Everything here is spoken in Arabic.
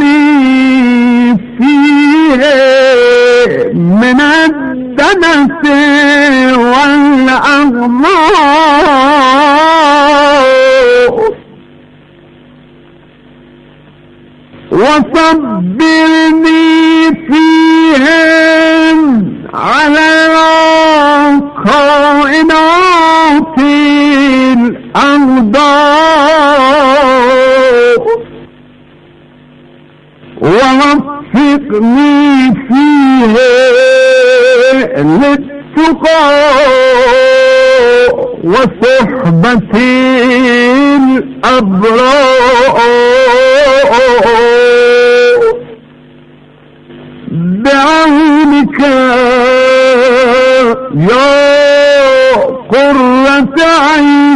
لي فيه من الدنس والأغمار وصبرني فيهم على قائنات الأرض. ووفقني فيه. للتقى وصحبة الأبرار. بعونك يا قرة عيني